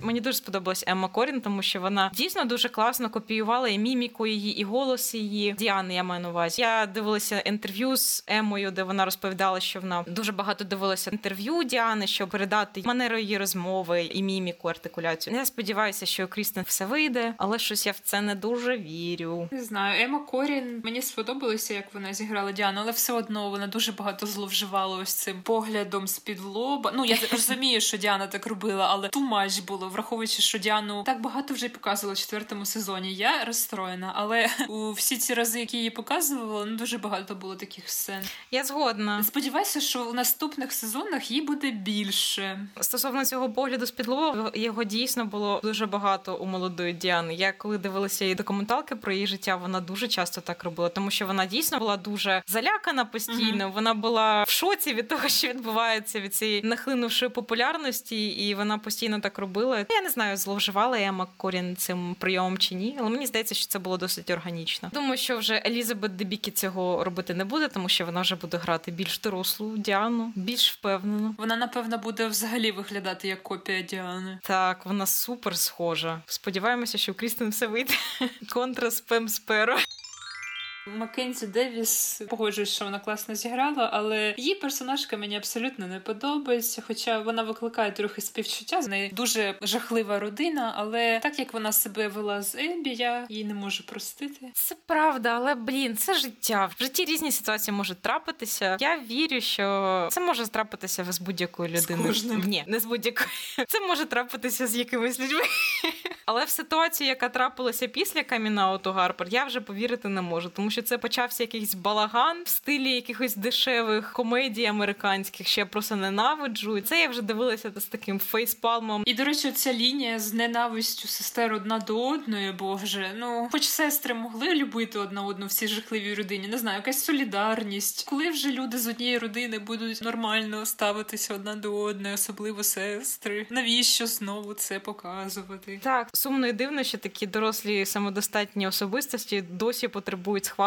Speaker 1: Мені дуже сподобалась Емма Корін, тому що вона дійсно дуже класно копіювала і міміку її, і голос її Діани. Я маю на увазі. Я дивилася інтерв'ю з Емою, де вона розповідала, що вона дуже багато дивилася інтерв'ю Діани, щоб передати манеру її розмови і міміку, артикуляцію. Я сподіваюся, що Крістен все вийде, але щось я в це не дуже вірю.
Speaker 2: Не знаю, Ема Корін мені сподобалося, як вона зіграла Діану, але все одно вона дуже багато зловживала ось цим поглядом з-під лоба. Ну я розумію, що Діана так робила, але тумач було, враховуючи, що Діану так багато вже показувала в четвертому сезоні. Я розстроєна, але у всі ці рази, які її показувала, ну дуже багато було таких сцен.
Speaker 1: Я згодна.
Speaker 2: Сподіваюся, що у наступних сезонах їй буде більше.
Speaker 1: Стосовно цього погляду з-під його дійсно було дуже багато у молодої Діани. Я коли дивилася її документалки про її життя, вона дуже часто так робила, тому що вона дійсно була дуже залякана постійно.
Speaker 2: Мгм.
Speaker 1: Вона була в шоці від того, що відбувається від цієї нахлинувшої популярності, і вона постійно так робила. Я не знаю, зловживала Ема Корін цим прийомом чи ні, але мені здається, що це було досить органічно. Думаю, що вже Елізабет Дебікі цього робити не буде, тому що вона вже буде грати більш дорослу Діану, більш впевнено.
Speaker 2: Вона напевно буде взагалі виглядати як копія Діани.
Speaker 1: Так, вона супер схожа. Сподіваємося, що у Крістен все вийде. Контра спем сперо.
Speaker 2: Маккензі Девіс погоджуюсь, що вона класно зіграла, але її персонажка мені абсолютно не подобається. Хоча вона викликає трохи співчуття. З неї дуже жахлива родина, але так як вона себе вела з Ебі, я її не можу простити.
Speaker 1: Це правда, але блін, це життя. В житті різні ситуації можуть трапитися. Я вірю, що це може трапитися з будь-якою людиною.
Speaker 2: кожним.
Speaker 1: Ні, не з будь-якою. Це може трапитися з якимись людьми. Але в ситуацію, яка трапилася після камінауту Гарпер, я вже повірити не можу, тому що це почався якийсь балаган в стилі якихось дешевих комедій американських, що я просто ненавиджу. Це я вже дивилася з таким фейспалмом.
Speaker 2: І до речі, ця лінія з ненавистю сестер одна до одної, боже. Ну, хоч сестри могли любити одна одну в цій жахливій родині, не знаю, якась солідарність. Коли вже люди з однієї родини будуть нормально ставитися одна до одної, особливо сестри. Навіщо знову це показувати?
Speaker 1: Так, сумно і дивно, що такі дорослі самодостатні особистості досі потребують схвалення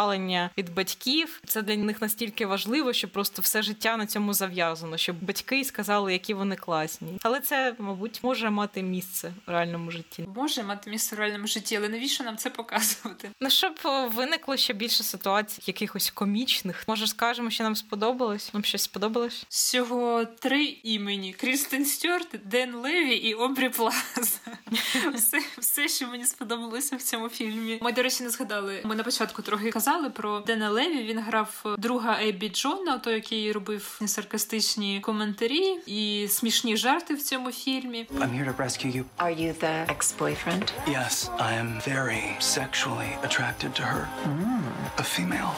Speaker 1: від батьків. Це для них настільки важливо, що просто все життя на цьому зав'язано, щоб батьки сказали, які вони класні. Але це, мабуть, може мати місце в реальному житті.
Speaker 2: Може мати місце в реальному житті, але навіщо нам це показувати?
Speaker 1: Ну, щоб виникло ще більше ситуацій, якихось комічних. Може, скажемо, що нам сподобалось? Нам щось сподобалось?
Speaker 2: Всього три імені: Крістен Стюарт, Ден Леві і Обрі Плаза. Все, все, що мені сподобалося в цьому фільмі. Ми, до речі, не згадали. Ми на початку трохи казали про Дена Леві. Він грав друга Еббі Джона, той, який робив саркастичні коментарі і смішні жарти в цьому фільмі.
Speaker 11: I'm here to rescue you.
Speaker 10: Are you the ex-boyfriend?
Speaker 11: Yes, I am very sexually attracted to her. A female.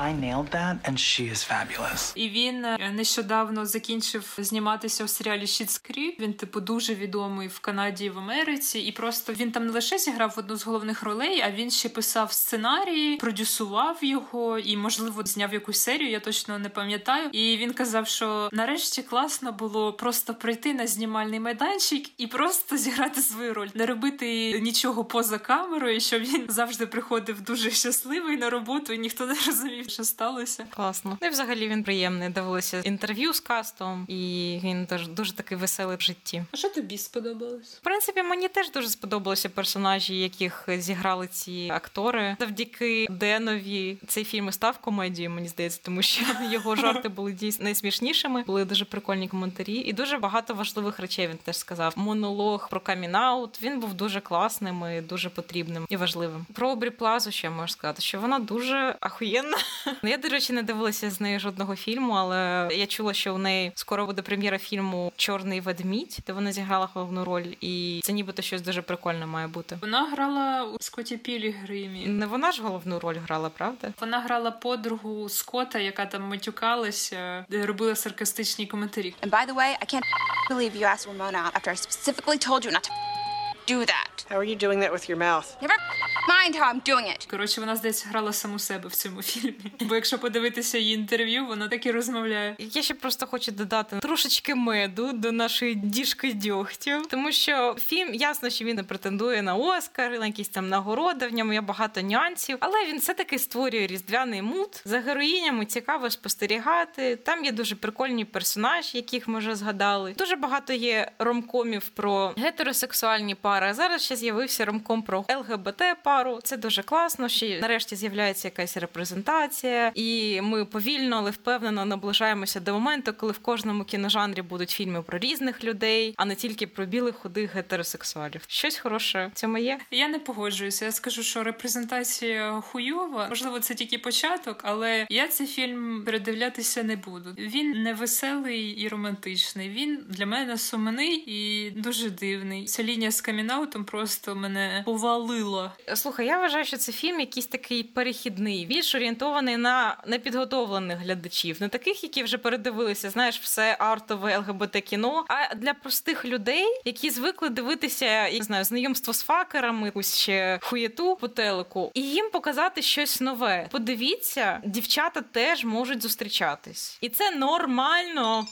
Speaker 11: I nailed that, and she is fabulous.
Speaker 2: І він е, нещодавно закінчив зніматися у серіалі Schitt's Creek. Він, типу, дуже відомий в Канаді і в Америці. І просто він там не лише зіграв одну з головних ролей, а він ще писав сценарії, продюсував його і, можливо, зняв якусь серію. Я точно не пам'ятаю. І він казав, що нарешті класно було просто прийти на знімальний майданчик і просто зіграти свою роль, не робити нічого поза камерою, щоб він завжди приходив дуже щасливий на роботу, і ніхто не розумів, що сталося.
Speaker 1: Класно. Ну і взагалі він приємний. Дивилися інтерв'ю з кастом, і він дуже, дуже такий веселий в житті.
Speaker 2: А що тобі сподобалось?
Speaker 1: В принципі, мені теж дуже сподобалися персонажі, яких зіграли ці актори. Завдяки Денові цей фільм і став комедією, мені здається, тому що його жарти були дійсно найсмішнішими. Були дуже прикольні коментарі, і дуже багато важливих речей він теж сказав. Монолог про камінаут. Він був дуже класним і дуже потрібним і важливим. Про Обрі Плазу ще можу сказати, що вона дуже ахуєнна. Ну, Я, до речі, не дивилася з нею жодного фільму, але я чула, що у неї скоро буде прем'єра фільму Чорний ведмідь, де вона зіграла головну роль, і це нібито щось дуже прикольне має бути.
Speaker 2: Вона грала у Скотті Пілігримі.
Speaker 1: Не вона ж головну роль грала, правда?
Speaker 2: Вона грала подругу Скотта, яка там матюкалася, де робила саркастичні коментарі.
Speaker 12: And by the way, I can't believe you asked Ramona out after I specifically told you not to do that.
Speaker 9: How are you doing that with your mouth?
Speaker 12: Never mind how I'm doing it.
Speaker 2: Коротше, вона здається грала саму себе в цьому фільмі. Бо якщо подивитися її інтерв'ю, вона так і розмовляє.
Speaker 1: Я ще просто хочу додати трошечки меду до нашої діжки дьогтю, тому що фільм ясно, що він не претендує на Оскар, на якісь там нагороди. В ньому є багато нюансів, але він все таки створює різдвяний мут. За героїнями цікаво спостерігати. Там є дуже прикольні персонажі, яких ми вже згадали. Дуже багато є ромкомів про гетеросексуальні пари. А зараз ще з'явився ромком про ЛГБТ пару. Це дуже класно. Що нарешті з'являється якась репрезентація, і ми повільно, але впевнено наближаємося до моменту, коли в кожному кіножанрі будуть фільми про різних людей, а не тільки про білих худих гетеросексуалів. Щось хороше в цьому є.
Speaker 2: Я не погоджуюся. Я скажу, що репрезентація хуйова. Можливо, це тільки початок, але я цей фільм передивлятися не буду. Він не веселий і романтичний. Він для мене сумний і дуже дивний. Ця лінія з камінаутом просто мене повалила.
Speaker 1: Слухай, я вважаю, що це фільм якийсь такий перехідний, більш орієнтований на непідготовлених глядачів, не таких, які вже передивилися, знаєш, все артове ЛГБТ кіно, а для простих людей, які звикли дивитися, я не знаю, знайомство з факерами, якусь ще хуєту по телеку, і їм показати щось нове. Подивіться, дівчата теж можуть зустрічатись, і це нормально.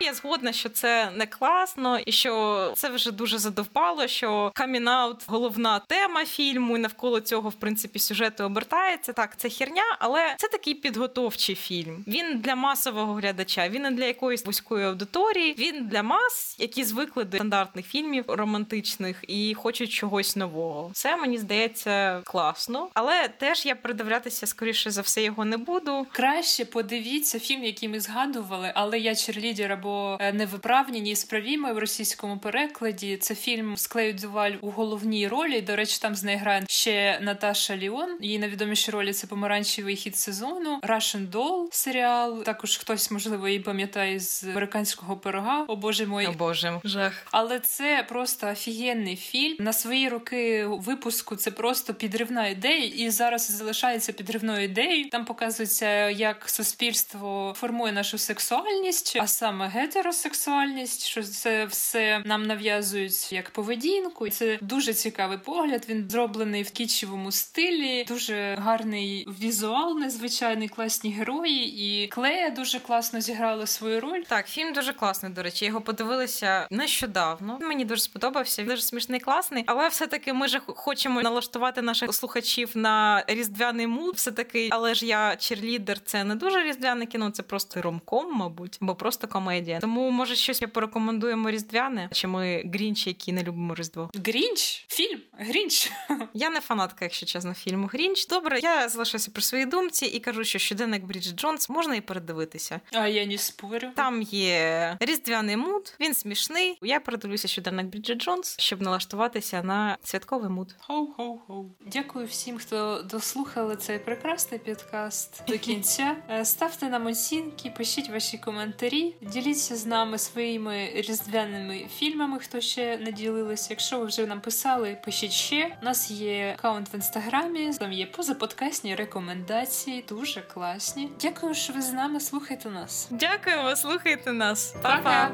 Speaker 1: Я згодна, що це не класно, і що це вже дуже задовбало. Що камінаут головна тема фільму, і навколо цього, в принципі, сюжету обертається. Так, це херня, але це такий підготовчий фільм. Він для масового глядача, він не для якоїсь вузької аудиторії. Він для мас, які звикли до стандартних фільмів романтичних і хочуть чогось нового. Це мені здається класно, але теж я придивлятися скоріше за все його не буду.
Speaker 2: Краще подивіться фільм, який ми згадували, але я черлідер або невиправні, несправімо в російському перекладі. Це фільм Склею Дюваль у головній ролі. До речі, там з нею грає ще Наташа Ліон. Її найвідоміші ролі це помаранчевий хід сезону, Russian Doll серіал. Також хтось, можливо, її пам'ятає з американського пирога. О боже мой.
Speaker 1: О боже, жах.
Speaker 2: Але це просто офігенний фільм. На свої роки випуску це просто підривна ідея, і зараз залишається підривною ідеєю. Там показується, як суспільство формує нашу сексуальність, а саме гетеросексуальність, що це все нам нав'язують як поведінку. Це дуже цікавий погляд. Він зроблений в кічевому стилі, дуже гарний візуал, незвичайний, класні герої, і Клея дуже класно зіграла свою роль.
Speaker 1: Так, фільм дуже класний. До речі, його подивилися нещодавно. Мені дуже сподобався. Він дуже смішний, класний. Але все-таки ми ж хочемо налаштувати наших слухачів на різдвяний муд. Все таки, але ж я черлідер, це не дуже різдвяне кіно, це просто ромком, мабуть, або просто комедія. Тому може щось порекомендуємо різдвяне, чи ми грінчі, які не любимо різдво.
Speaker 2: Грінч? Фільм? Грінч?
Speaker 1: Я не фанатка, якщо чесно, фільму Грінч. Добре, я залишаюся при своїй думці і кажу, що щоденник Бріджит Джонс можна і передивитися.
Speaker 2: А я не спорю.
Speaker 1: Там є різдвяний mood, він смішний. Я передивлюся щоденник Бріджит Джонс, щоб налаштуватися на святковий mood.
Speaker 2: Хоу-хоу-хоу. Дякую всім, хто дослухали цей прекрасний подкаст до кінця. Е, Ставте нам оцінки, пишіть ваші коментарі, діліться Діліться з нами своїми різдвяними фільмами, хто ще не ділилися. Якщо ви вже нам писали, пишіть ще. У нас є аккаунт в інстаграмі, там є позаподкасні рекомендації, дуже класні. Дякую, що ви з нами слухайте нас.
Speaker 1: Дякуємо, слухайте нас. Па-па!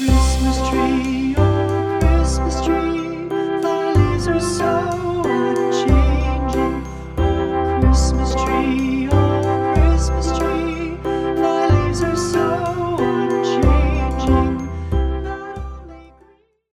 Speaker 13: Christmas tree, oh Christmas tree, thy leaves are so unchanging. Oh Christmas